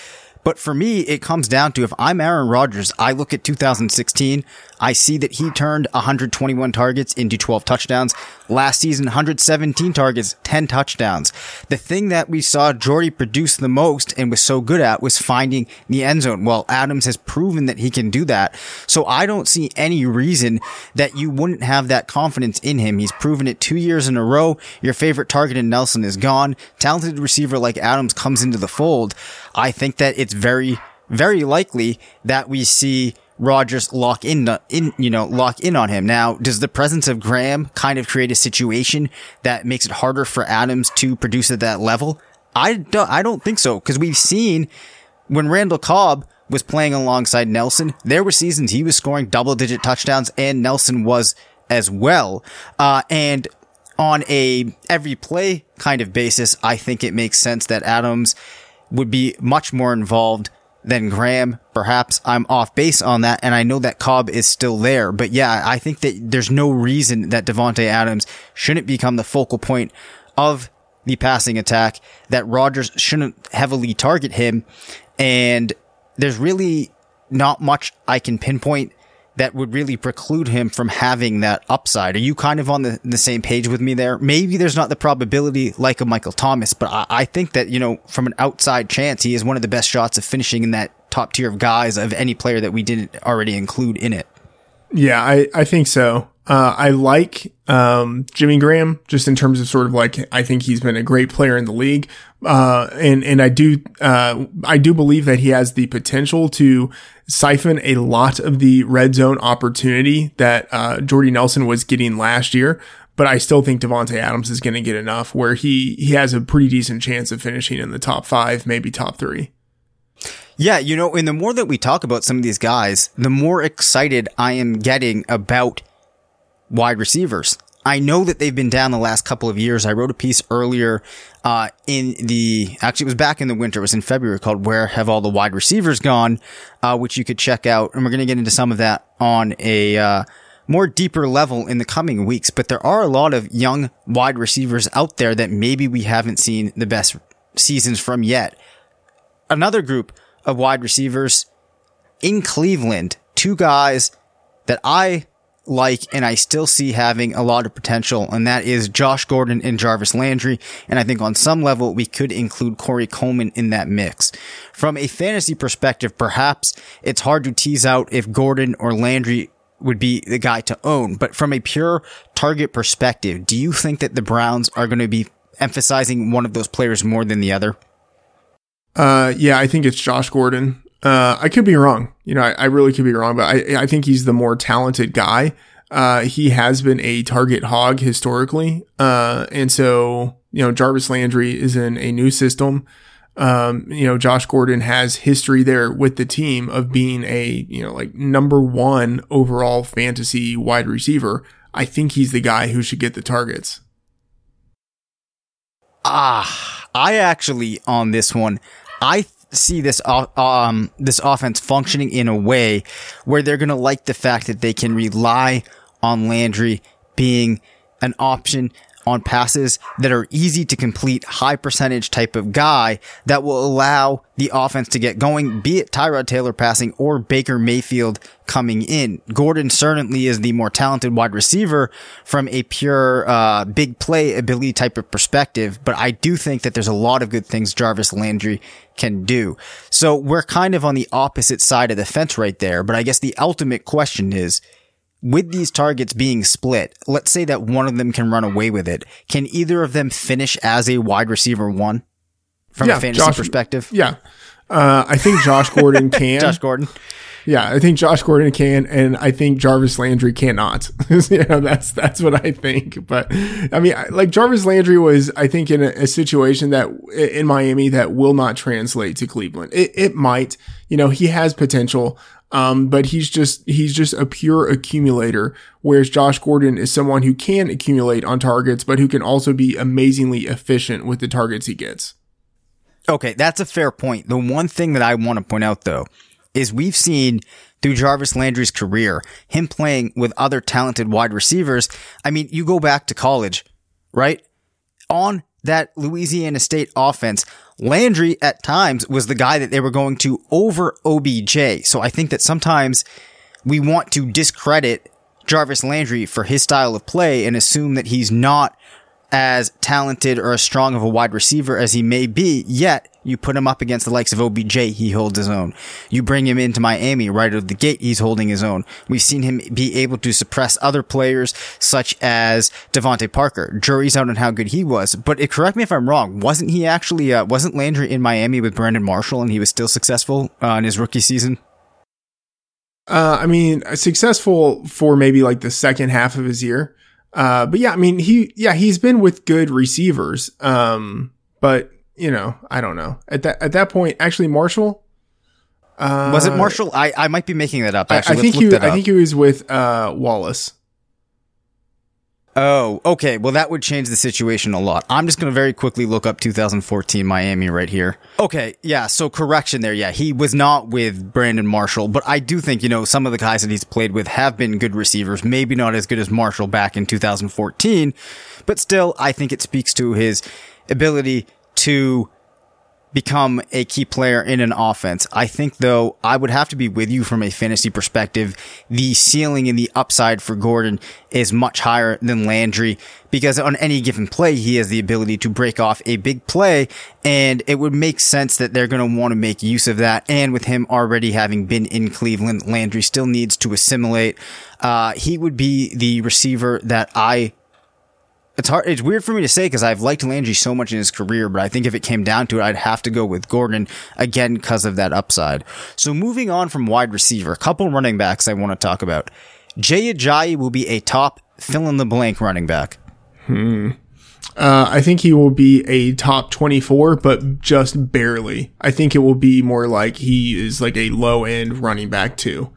S1: But for me, it comes down to if I'm Aaron Rodgers, I look at 2016, I see that he turned 121 targets into 12 touchdowns. Last season, 117 targets, 10 touchdowns. The thing that we saw Jordy produce the most and was so good at was finding the end zone. Well, Adams has proven that he can do that. So I don't see any reason that you wouldn't have that confidence in him. He's proven it two years in a row. Your favorite target in Nelson is gone. Talented receiver like Adams comes into the fold. I think that it's very, very likely that we see Rodgers lock in, in, you know, lock in on him. Now, does the presence of Graham kind of create a situation that makes it harder for Adams to produce at that level? I don't, I don't think so. Cause we've seen when Randall Cobb was playing alongside Nelson, there were seasons he was scoring double digit touchdowns and Nelson was as well. Uh, and on a every play kind of basis, I think it makes sense that Adams would be much more involved than Graham. Perhaps I'm off base on that, and I know that Cobb is still there. But yeah, I think that there's no reason that Davante Adams shouldn't become the focal point of the passing attack. That Rodgers shouldn't heavily target him, and there's really not much I can pinpoint that would really preclude him from having that upside. Are you kind of on the, the same page with me there? Maybe there's not the probability like a Michael Thomas, but I, I think that, you know, from an outside chance, he is one of the best shots of finishing in that top tier of guys of any player that we didn't already include in it.
S2: Yeah, I, I think so. Uh, I like um, Jimmy Graham just in terms of sort of like I think he's been a great player in the league, uh, and and I do uh, I do believe that he has the potential to siphon a lot of the red zone opportunity that uh, Jordy Nelson was getting last year. But I still think Davante Adams is going to get enough where he he has a pretty decent chance of finishing in the top five, maybe top three.
S1: Yeah, you know, and the more that we talk about some of these guys, the more excited I am getting about wide receivers. I know that they've been down the last couple of years. I wrote a piece earlier, uh, in the, actually it was back in the winter. It was in February called Where Have All the Wide Receivers Gone? Uh, which you could check out. And we're going to get into some of that on a, uh, more deeper level in the coming weeks. But there are a lot of young wide receivers out there that maybe we haven't seen the best seasons from yet. Another group of wide receivers in Cleveland, two guys that I like and I still see having a lot of potential, and that is Josh Gordon and Jarvis Landry. And I think on some level we could include Corey Coleman in that mix. From a fantasy perspective, perhaps it's hard to tease out if Gordon or Landry would be the guy to own. But from a pure target perspective, do you think that the Browns are going to be emphasizing one of those players more than the other?
S2: Uh, yeah, I think it's Josh Gordon. Uh, I could be wrong. You know, I, I really could be wrong, but I, I think he's the more talented guy. Uh, he has been a target hog historically. Uh, and so, you know, Jarvis Landry is in a new system. Um, you know, Josh Gordon has history there with the team of being a, you know, like number one overall fantasy wide receiver. I think he's the guy who should get the targets.
S1: Ah, I actually on this one, I see this um this offense functioning in a way where they're going to like the fact that they can rely on Landry being an option on passes that are easy to complete, high percentage type of guy that will allow the offense to get going, be it Tyrod Taylor passing or Baker Mayfield coming in. Gordon certainly is the more talented wide receiver from a pure, uh, big play ability type of perspective, but I do think that there's a lot of good things Jarvis Landry can do. So we're kind of on the opposite side of the fence right there, but I guess the ultimate question is, with these targets being split, let's say that one of them can run away with it. Can either of them finish as a wide receiver one from
S2: Yeah,
S1: a fantasy
S2: Josh-
S1: perspective?
S2: Yeah. Uh, I think Josh Gordon can.
S1: Josh Gordon.
S2: Yeah, I think Josh Gordon can, and I think Jarvis Landry cannot. you know, that's that's what I think. But I mean, I- like Jarvis Landry was, I think, in a, a situation that in Miami that will not translate to Cleveland. It it might. You know, he has potential. Um, but he's just he's just a pure accumulator, whereas Josh Gordon is someone who can accumulate on targets, but who can also be amazingly efficient with the targets he gets.
S1: Okay, that's a fair point. The one thing that I want to point out though is we've seen through Jarvis Landry's career, him playing with other talented wide receivers. I mean, you go back to college, right? On that Louisiana State offense, Landry at times was the guy that they were going to over OBJ. So I think that sometimes we want to discredit Jarvis Landry for his style of play and assume that he's not as talented or as strong of a wide receiver as he may be, yet you put him up against the likes of OBJ, he holds his own. You bring him into Miami right out of the gate, he's holding his own. We've seen him be able to suppress other players such as DeVante Parker. Jury's out on how good he was, but it, correct me if I'm wrong. Wasn't he actually, uh, wasn't Landry in Miami with Brandon Marshall and he was still successful uh, in his rookie season?
S2: Uh, I mean, successful for maybe like the second half of his year. Uh, but yeah, I mean, he, yeah, he's been with good receivers. Um, but you know, I don't know at that, at that point, actually Marshall, uh,
S1: Was it Marshall? I, I might be making that up.
S2: I, I think he, I think he was with, uh, Wallace.
S1: Oh, okay. Well, that would change the situation a lot. I'm just going to very quickly look up 2014 Miami right here. Okay. Yeah. So correction there. Yeah. He was not with Brandon Marshall, but I do think, you know, some of the guys that he's played with have been good receivers. Maybe not as good as Marshall back in 2014, but still, I think it speaks to his ability to become a key player in an offense. I think though, I would have to be with you from a fantasy perspective. The ceiling and the upside for Gordon is much higher than Landry because on any given play, he has the ability to break off a big play and it would make sense that they're going to want to make use of that. And with him already having been in Cleveland, Landry still needs to assimilate. Uh, he would be the receiver that I it's hard. It's weird for me to say because I've liked Landry so much in his career, but I think if it came down to it, I'd have to go with Gordon again because of that upside. So moving on from wide receiver, a couple running backs I want to talk about. Jay Ajayi will be a top fill in the blank running back. Hmm.
S2: Uh, I think he will be a top 24, but just barely. I think it will be more like he is like a low end running back too.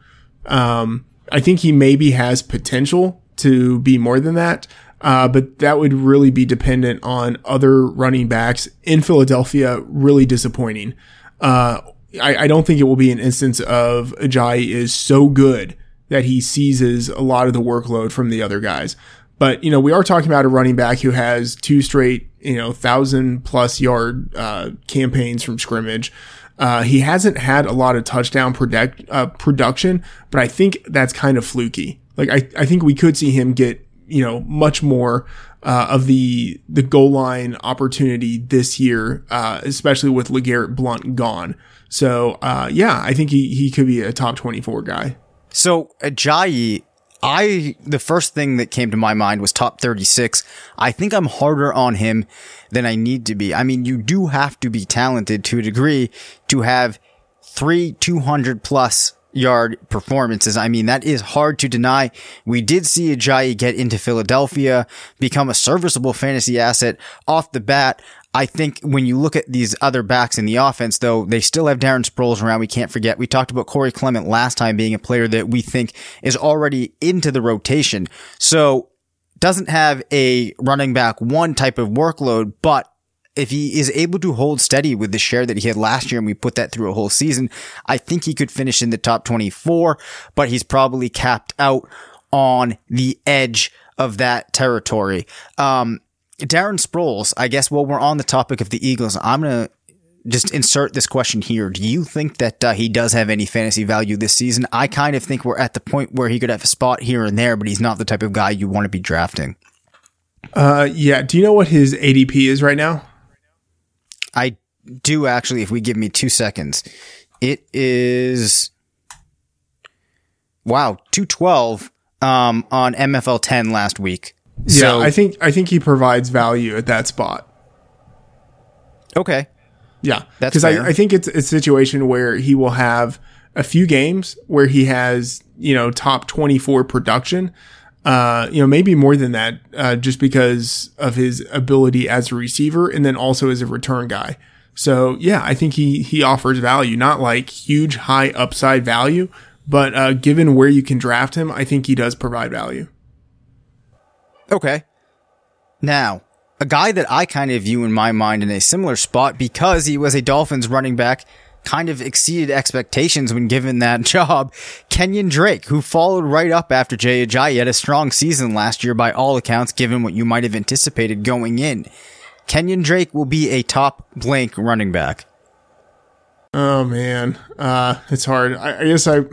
S2: Um, I think he maybe has potential to be more than that. Uh, but that would really be dependent on other running backs in Philadelphia really disappointing. Uh, I, I don't think it will be an instance of Ajayi is so good that he seizes a lot of the workload from the other guys. But, you know, we are talking about a running back who has two straight, you know, thousand plus yard, uh, campaigns from scrimmage. Uh, he hasn't had a lot of touchdown product, uh, production, but I think that's kind of fluky. Like, I, I think we could see him get, you know, much more, uh, of the, the goal line opportunity this year, uh, especially with LeGarrette Blunt gone. So, uh, yeah, I think he, he could be a top 24 guy.
S1: So Ajayi, I the first thing that came to my mind was top 36. I think I'm harder on him than I need to be. I mean, you do have to be talented to a degree to have three 200 plus yard performances. I mean, that is hard to deny. We did see Ajayi get into Philadelphia, become a serviceable fantasy asset off the bat. I think when you look at these other backs in the offense, though, they still have Darren Sproles around. We can't forget. We talked about Corey Clement last time being a player that we think is already into the rotation. So doesn't have a running back one type of workload, but if he is able to hold steady with the share that he had last year and we put that through a whole season, I think he could finish in the top 24, but he's probably capped out on the edge of that territory. Um, Darren Sproles, I guess while we're on the topic of the Eagles, I'm going to just insert this question here. Do you think that uh, he does have any fantasy value this season? I kind of think we're at the point where he could have a spot here and there, but he's not the type of guy you want to be drafting.
S2: Uh, yeah. Do you know what his ADP is right now?
S1: I do actually, if we give me two seconds. It is, wow, 212 um, on MFL 10 last week.
S2: Yeah,
S1: So-
S2: I think I think he provides value at that spot.
S1: Okay.
S2: Yeah,
S1: That's
S2: because. I, I think it's a situation where he will have a few games where he has you know top twenty four production. Uh, you know, maybe more than that, uh, just because of his ability as a receiver and then also as a return guy. So yeah, I think he he offers value, not like huge high upside value, but uh, given where you can draft him, I think he does provide value.
S1: Okay. Now, a guy that I kind of view in my mind in a similar spot because he was a Dolphins running back, kind of exceeded expectations when given that job. Kenyan Drake, who followed right up after Jay Ajayi, had a strong season last year by all accounts, given what you might have anticipated going in. Kenyan Drake will be a top blank running back.
S2: Oh man, uh, it's hard. I, I guess I,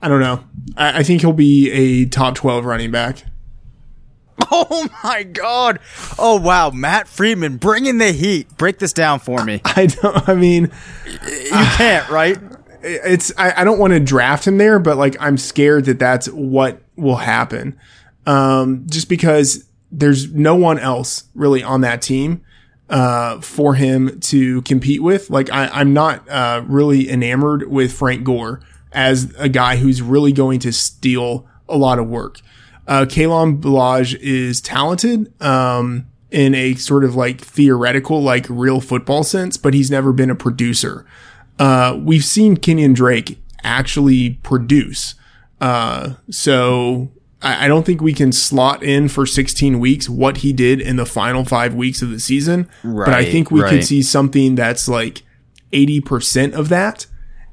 S2: I don't know. I, I think he'll be a top twelve running back.
S1: Oh my God. Oh wow. Matt Freedman bringing the heat. Break this down for me.
S2: I don't. I mean,
S1: You can't, right?
S2: it's. I, I don't want to draft him there, but like I'm scared that that's what will happen. Um, just because there's no one else really on that team uh, for him to compete with. Like I, I'm not uh, really enamored with Frank Gore as a guy who's really going to steal a lot of work. Uh, Kalen Ballage is talented, um, in a sort of like theoretical, like real football sense, but he's never been a producer. Uh, we've seen Kenyan Drake actually produce. Uh, so I, I don't think we can slot in for 16 weeks what he did in the final five weeks of the season. but I think we
S1: right.
S2: could see something that's like 80% of that.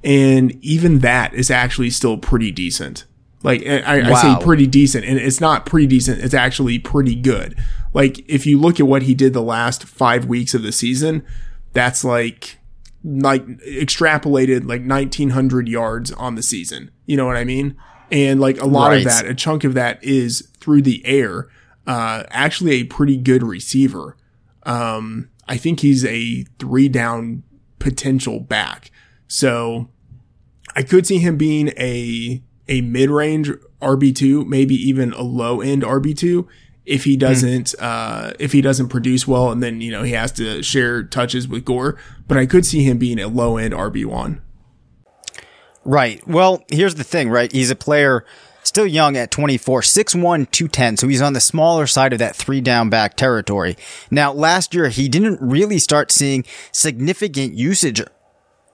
S2: And even that is actually still pretty decent. Like I, I I say pretty decent and it's not pretty decent. It's actually pretty good. Like if you look at what he did the last five weeks of the season, that's like, like extrapolated like 1900 yards on the season. You know what I mean? And like a lot of that, a chunk of that is through the air. Uh, actually a pretty good receiver. Um, I think he's a three down potential back. So I could see him being a a mid range RB two, maybe even a low end RB two if he doesn't uh if he doesn't produce well and then you know he has to share touches with Gore. But I could see him being a low end RB one.
S1: Right. Well, here's the thing, right? He's a player still young at 24, 6'1, 210. So he's on the smaller side of that three down back territory. Now, last year, he didn't really start seeing significant usage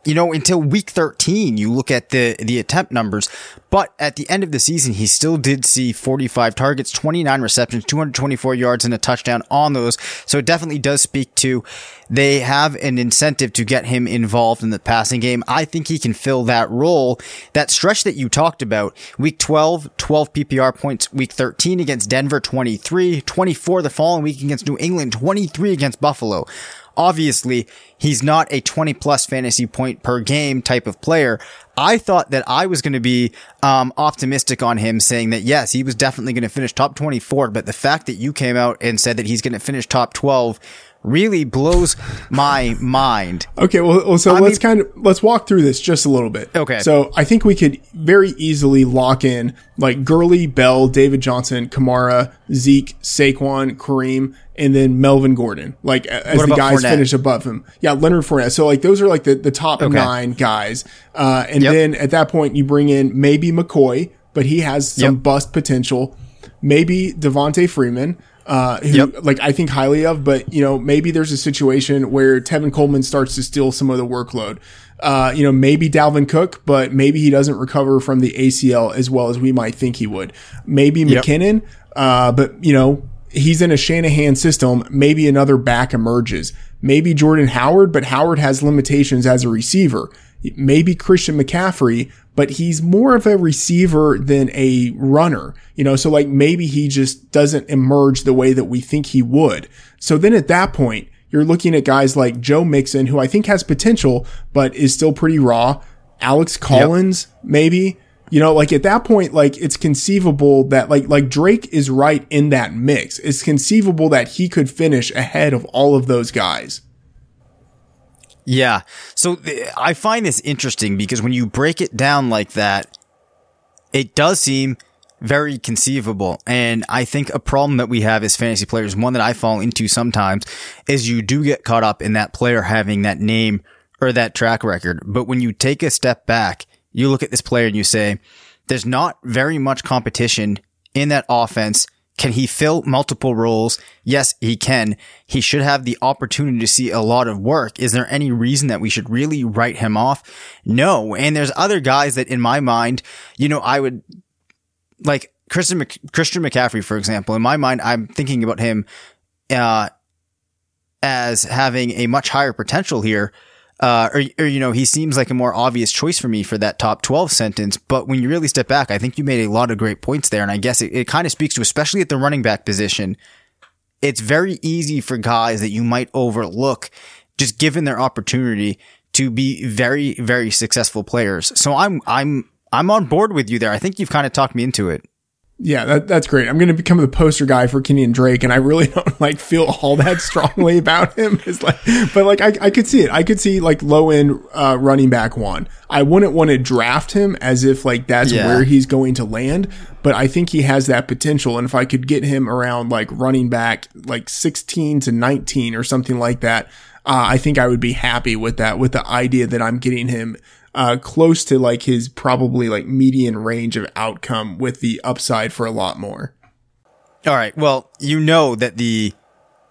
S1: you know, until week 13, you look at the, the attempt numbers. But at the end of the season, he still did see 45 targets, 29 receptions, 224 yards and a touchdown on those. So it definitely does speak to they have an incentive to get him involved in the passing game. I think he can fill that role. That stretch that you talked about, week 12, 12 PPR points, week 13 against Denver, 23, 24 the following week against New England, 23 against Buffalo. Obviously, he's not a 20 plus fantasy point per game type of player. I thought that I was going to be um, optimistic on him, saying that yes, he was definitely going to finish top 24. But the fact that you came out and said that he's going to finish top 12 really blows my mind.
S2: Okay, well, well so
S1: I
S2: let's
S1: mean-
S2: kind of let's walk through this just a little bit.
S1: Okay.
S2: So I think we could very easily lock in like Gurley, Bell, David Johnson, Kamara, Zeke, Saquon, Kareem, and then Melvin Gordon. Like as the guys
S1: Fournette?
S2: finish above him. Yeah, Leonard Fournette. So like those are like the, the top
S1: Okay.
S2: nine guys. Uh, and
S1: Yep.
S2: then at that point you bring in maybe McCoy, but he has some
S1: Yep.
S2: bust potential. Maybe Devonte Freeman. Uh, who
S1: Yep.
S2: like I think highly of, but you know, maybe there's a situation where Tevin Coleman starts to steal some of the workload. Uh, you know, maybe Dalvin Cook, but maybe he doesn't recover from the ACL as well as we might think he would. Maybe
S1: Yep.
S2: McKinnon, uh, but you know, he's in a Shanahan system. Maybe another back emerges. maybe Jordan Howard, but Howard has limitations as a receiver. Maybe Christian McCaffrey, but he's more of a receiver than a runner, you know, so like maybe he just doesn't emerge the way that we think he would. So then at that point, you're looking at guys like Joe Mixon, who I think has potential, but is still pretty raw. Alex Collins, yep. maybe. You know, like at that point, like it's conceivable that like, like Drake is right in that mix. It's conceivable that he could finish ahead of all of those guys.
S1: Yeah. So th- I find this interesting because when you break it down like that, it does seem very conceivable. And I think a problem that we have as fantasy players, one that I fall into sometimes, is you do get caught up in that player having that name or that track record. But when you take a step back, you look at this player and you say, there's not very much competition in that offense. Can he fill multiple roles? Yes, he can. He should have the opportunity to see a lot of work. Is there any reason that we should really write him off? No. And there's other guys that in my mind, you know, I would like Christian Mc, Christian McCaffrey, for example. In my mind, I'm thinking about him uh, as having a much higher potential here. Uh, or, or, you know, he seems like a more obvious choice for me for that top 12 sentence. But when you really step back, I think you made a lot of great points there. And I guess it, it kind of speaks to, especially at the running back position, it's very easy for guys that you might overlook just given their opportunity to be very, very successful players. So I'm, I'm I'm on board with you there. I think you've kind of talked me into it.
S2: Yeah, that, that's great. I'm going to become the poster guy for Kenyan Drake, and I really don't like feel all that strongly about him. It's like, but like I, I could see it. I could see like low end uh, running back one. I wouldn't want to draft him as if like that's yeah. where he's going to land, but I think he has that potential. And if I could get him around like running back like 16 to 19 or something like that, uh, I think I would be happy with that. With the idea that I'm getting him uh, close to like his probably like median range of outcome with the upside for a lot more.
S1: All right. Well, you know that the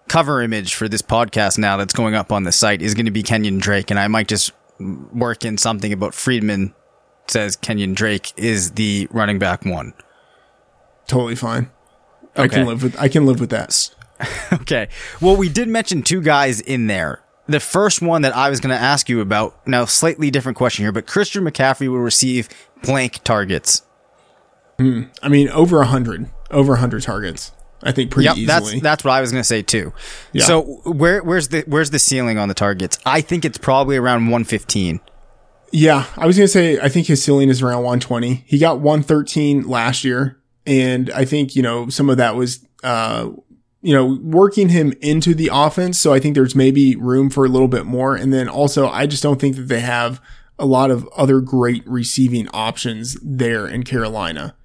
S1: cover image for this podcast now that's going up on the site is going to be Kenyan Drake, and I might just work in something about Freedman says Kenyan Drake is the running back one.
S2: Totally fine. Okay. I can live with I can live with that.
S1: okay. Well, we did mention two guys in there the first one that I was going to ask you about, now slightly different question here, but Christian McCaffrey will receive blank targets.
S2: Hmm. I mean, over a hundred, over a hundred targets. I think pretty yep, easily.
S1: That's that's what I was going to say too. Yeah. So where where's the where's the ceiling on the targets? I think it's probably around 115.
S2: Yeah, I was going to say I think his ceiling is around 120. He got 113 last year, and I think you know some of that was uh, you know, working him into the offense. So I think there's maybe room for a little bit more. And then also, I just don't think that they have a lot of other great receiving options there in Carolina.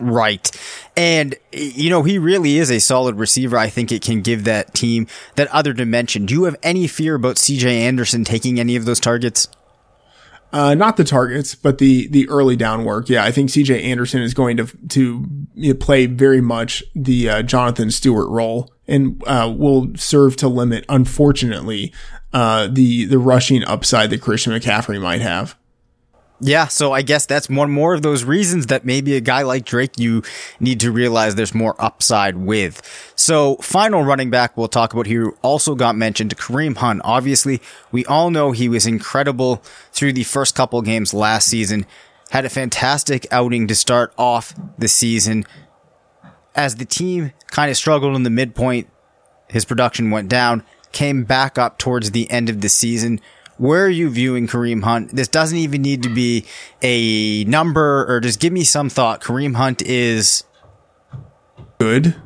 S1: Right. And, you know, he really is a solid receiver. I think it can give that team that other dimension. Do you have any fear about CJ Anderson taking any of those targets?
S2: Uh, not the targets, but the the early down work. Yeah, I think C.J. Anderson is going to to you know, play very much the uh, Jonathan Stewart role, and uh, will serve to limit, unfortunately, uh, the the rushing upside that Christian McCaffrey might have.
S1: Yeah, so I guess that's one more of those reasons that maybe a guy like Drake you need to realize there's more upside with. So, final running back we'll talk about here also got mentioned, Kareem Hunt. Obviously, we all know he was incredible through the first couple games last season. Had a fantastic outing to start off the season. As the team kind of struggled in the midpoint, his production went down, came back up towards the end of the season where are you viewing Kareem Hunt? This doesn't even need to be a number or just give me some thought. Kareem Hunt is
S2: good.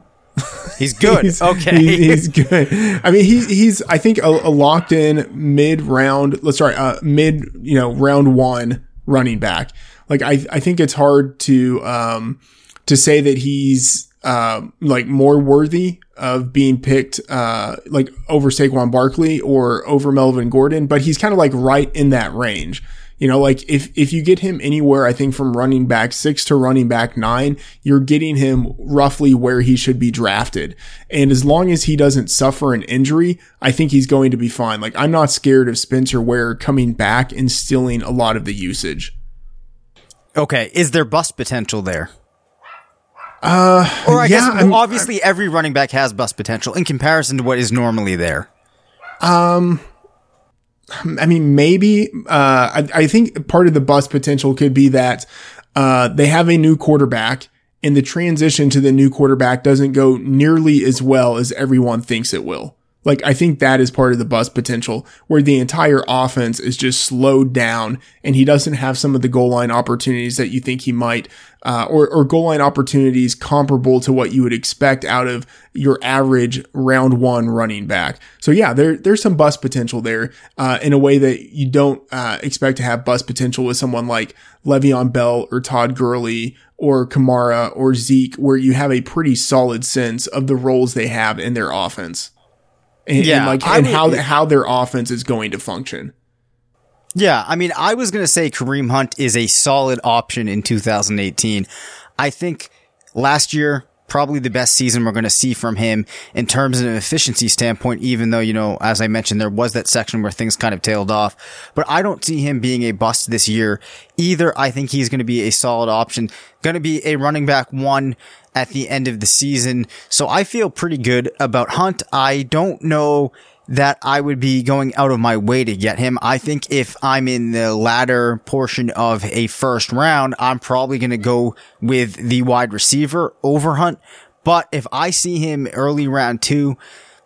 S1: He's good. he's, okay,
S2: he, he's good. I mean, he he's I think a, a locked in mid round. Let's sorry, uh, mid you know round one running back. Like I I think it's hard to um to say that he's uh, like more worthy of being picked, uh, like over Saquon Barkley or over Melvin Gordon, but he's kind of like right in that range. You know, like if, if you get him anywhere, I think from running back six to running back nine, you're getting him roughly where he should be drafted. And as long as he doesn't suffer an injury, I think he's going to be fine. Like I'm not scared of Spencer Ware coming back and stealing a lot of the usage.
S1: Okay. Is there bust potential there?
S2: Uh,
S1: or I yeah, guess well, obviously every running back has bust potential in comparison to what is normally there.
S2: Um, I mean, maybe. Uh, I, I think part of the bust potential could be that uh, they have a new quarterback, and the transition to the new quarterback doesn't go nearly as well as everyone thinks it will. Like, I think that is part of the bust potential, where the entire offense is just slowed down, and he doesn't have some of the goal line opportunities that you think he might, uh, or, or goal line opportunities comparable to what you would expect out of your average round one running back. So yeah, there, there's some bust potential there, uh, in a way that you don't, uh, expect to have bust potential with someone like Le'Veon Bell or Todd Gurley or Kamara or Zeke, where you have a pretty solid sense of the roles they have in their offense. And, and
S1: Yeah,
S2: like,
S1: I
S2: and
S1: would-
S2: how, how their offense is going to function.
S1: Yeah, I mean, I was going to say Kareem Hunt is a solid option in 2018. I think last year, probably the best season we're going to see from him in terms of an efficiency standpoint, even though, you know, as I mentioned, there was that section where things kind of tailed off. But I don't see him being a bust this year either. I think he's going to be a solid option, going to be a running back one at the end of the season. So I feel pretty good about Hunt. I don't know that I would be going out of my way to get him. I think if I'm in the latter portion of a first round, I'm probably going to go with the wide receiver over Hunt. But if I see him early round two,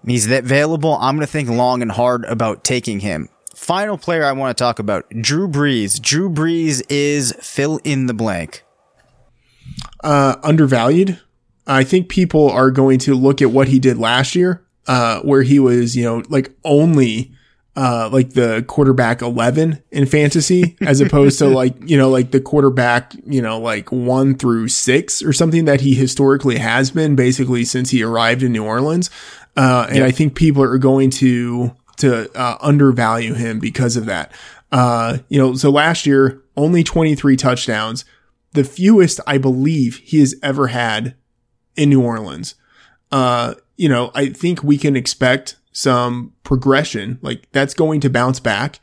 S1: he's available, I'm going to think long and hard about taking him. Final player I want to talk about, Drew Brees. Drew Brees is fill in the blank.
S2: uh, undervalued. I think people are going to look at what he did last year, uh, where he was, you know, like only, uh, like the quarterback 11 in fantasy, as opposed to like, you know, like the quarterback, you know, like one through six or something that he historically has been basically since he arrived in New Orleans. Uh, and I think people are going to, to, uh, undervalue him because of that. Uh, you know, so last year, only 23 touchdowns, the fewest I believe he has ever had in New Orleans. Uh, you know, I think we can expect some progression. Like that's going to bounce back.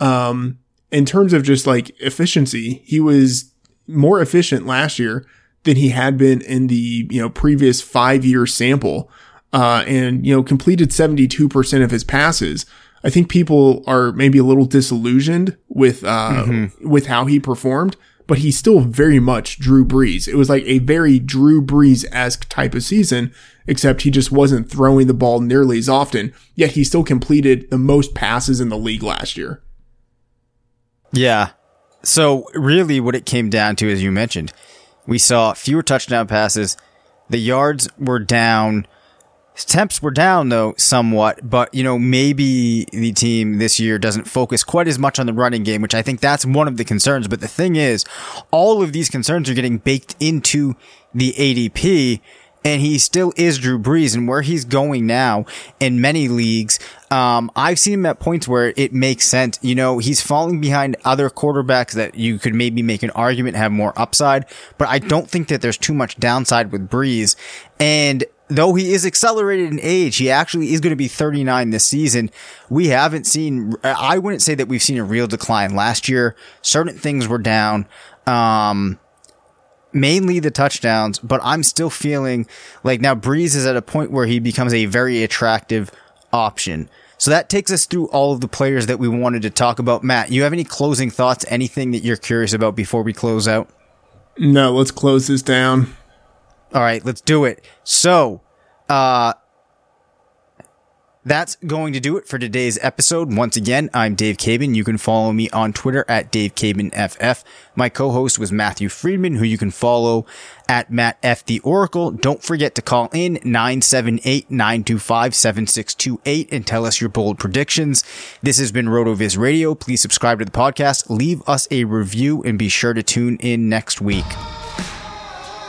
S2: Um, in terms of just like efficiency, he was more efficient last year than he had been in the, you know, previous five year sample. Uh, and, you know, completed 72% of his passes. I think people are maybe a little disillusioned with, uh, with how he performed, but he's still very much Drew Brees. It was like a very Drew Brees-esque type of season, except he just wasn't throwing the ball nearly as often, yet he still completed the most passes in the league last year.
S1: Yeah. So really what it came down to, as you mentioned, we saw fewer touchdown passes. The yards were down. Temps were down though somewhat, but you know, maybe the team this year doesn't focus quite as much on the running game, which I think that's one of the concerns. But the thing is, all of these concerns are getting baked into the ADP and he still is Drew Brees and where he's going now in many leagues. Um, I've seen him at points where it makes sense. You know, he's falling behind other quarterbacks that you could maybe make an argument have more upside, but I don't think that there's too much downside with Brees. And though he is accelerated in age, he actually is going to be 39 this season. We haven't seen, I wouldn't say that we've seen a real decline last year. Certain things were down. Um, mainly the touchdowns, but I'm still feeling like now Brees is at a point where he becomes a very attractive option. So that takes us through all of the players that we wanted to talk about. Matt, you have any closing thoughts? Anything that you're curious about before we close out?
S2: No, let's close this down.
S1: All right, let's do it. So, uh, that's going to do it for today's episode. Once again, I'm Dave Caban. You can follow me on Twitter at Dave FF. My co-host was Matthew Freedman, who you can follow at Matt F the Oracle. Don't forget to call in 978-925-7628 and tell us your bold predictions. This has been RotoViz Radio. Please subscribe to the podcast, leave us a review, and be sure to tune in next week.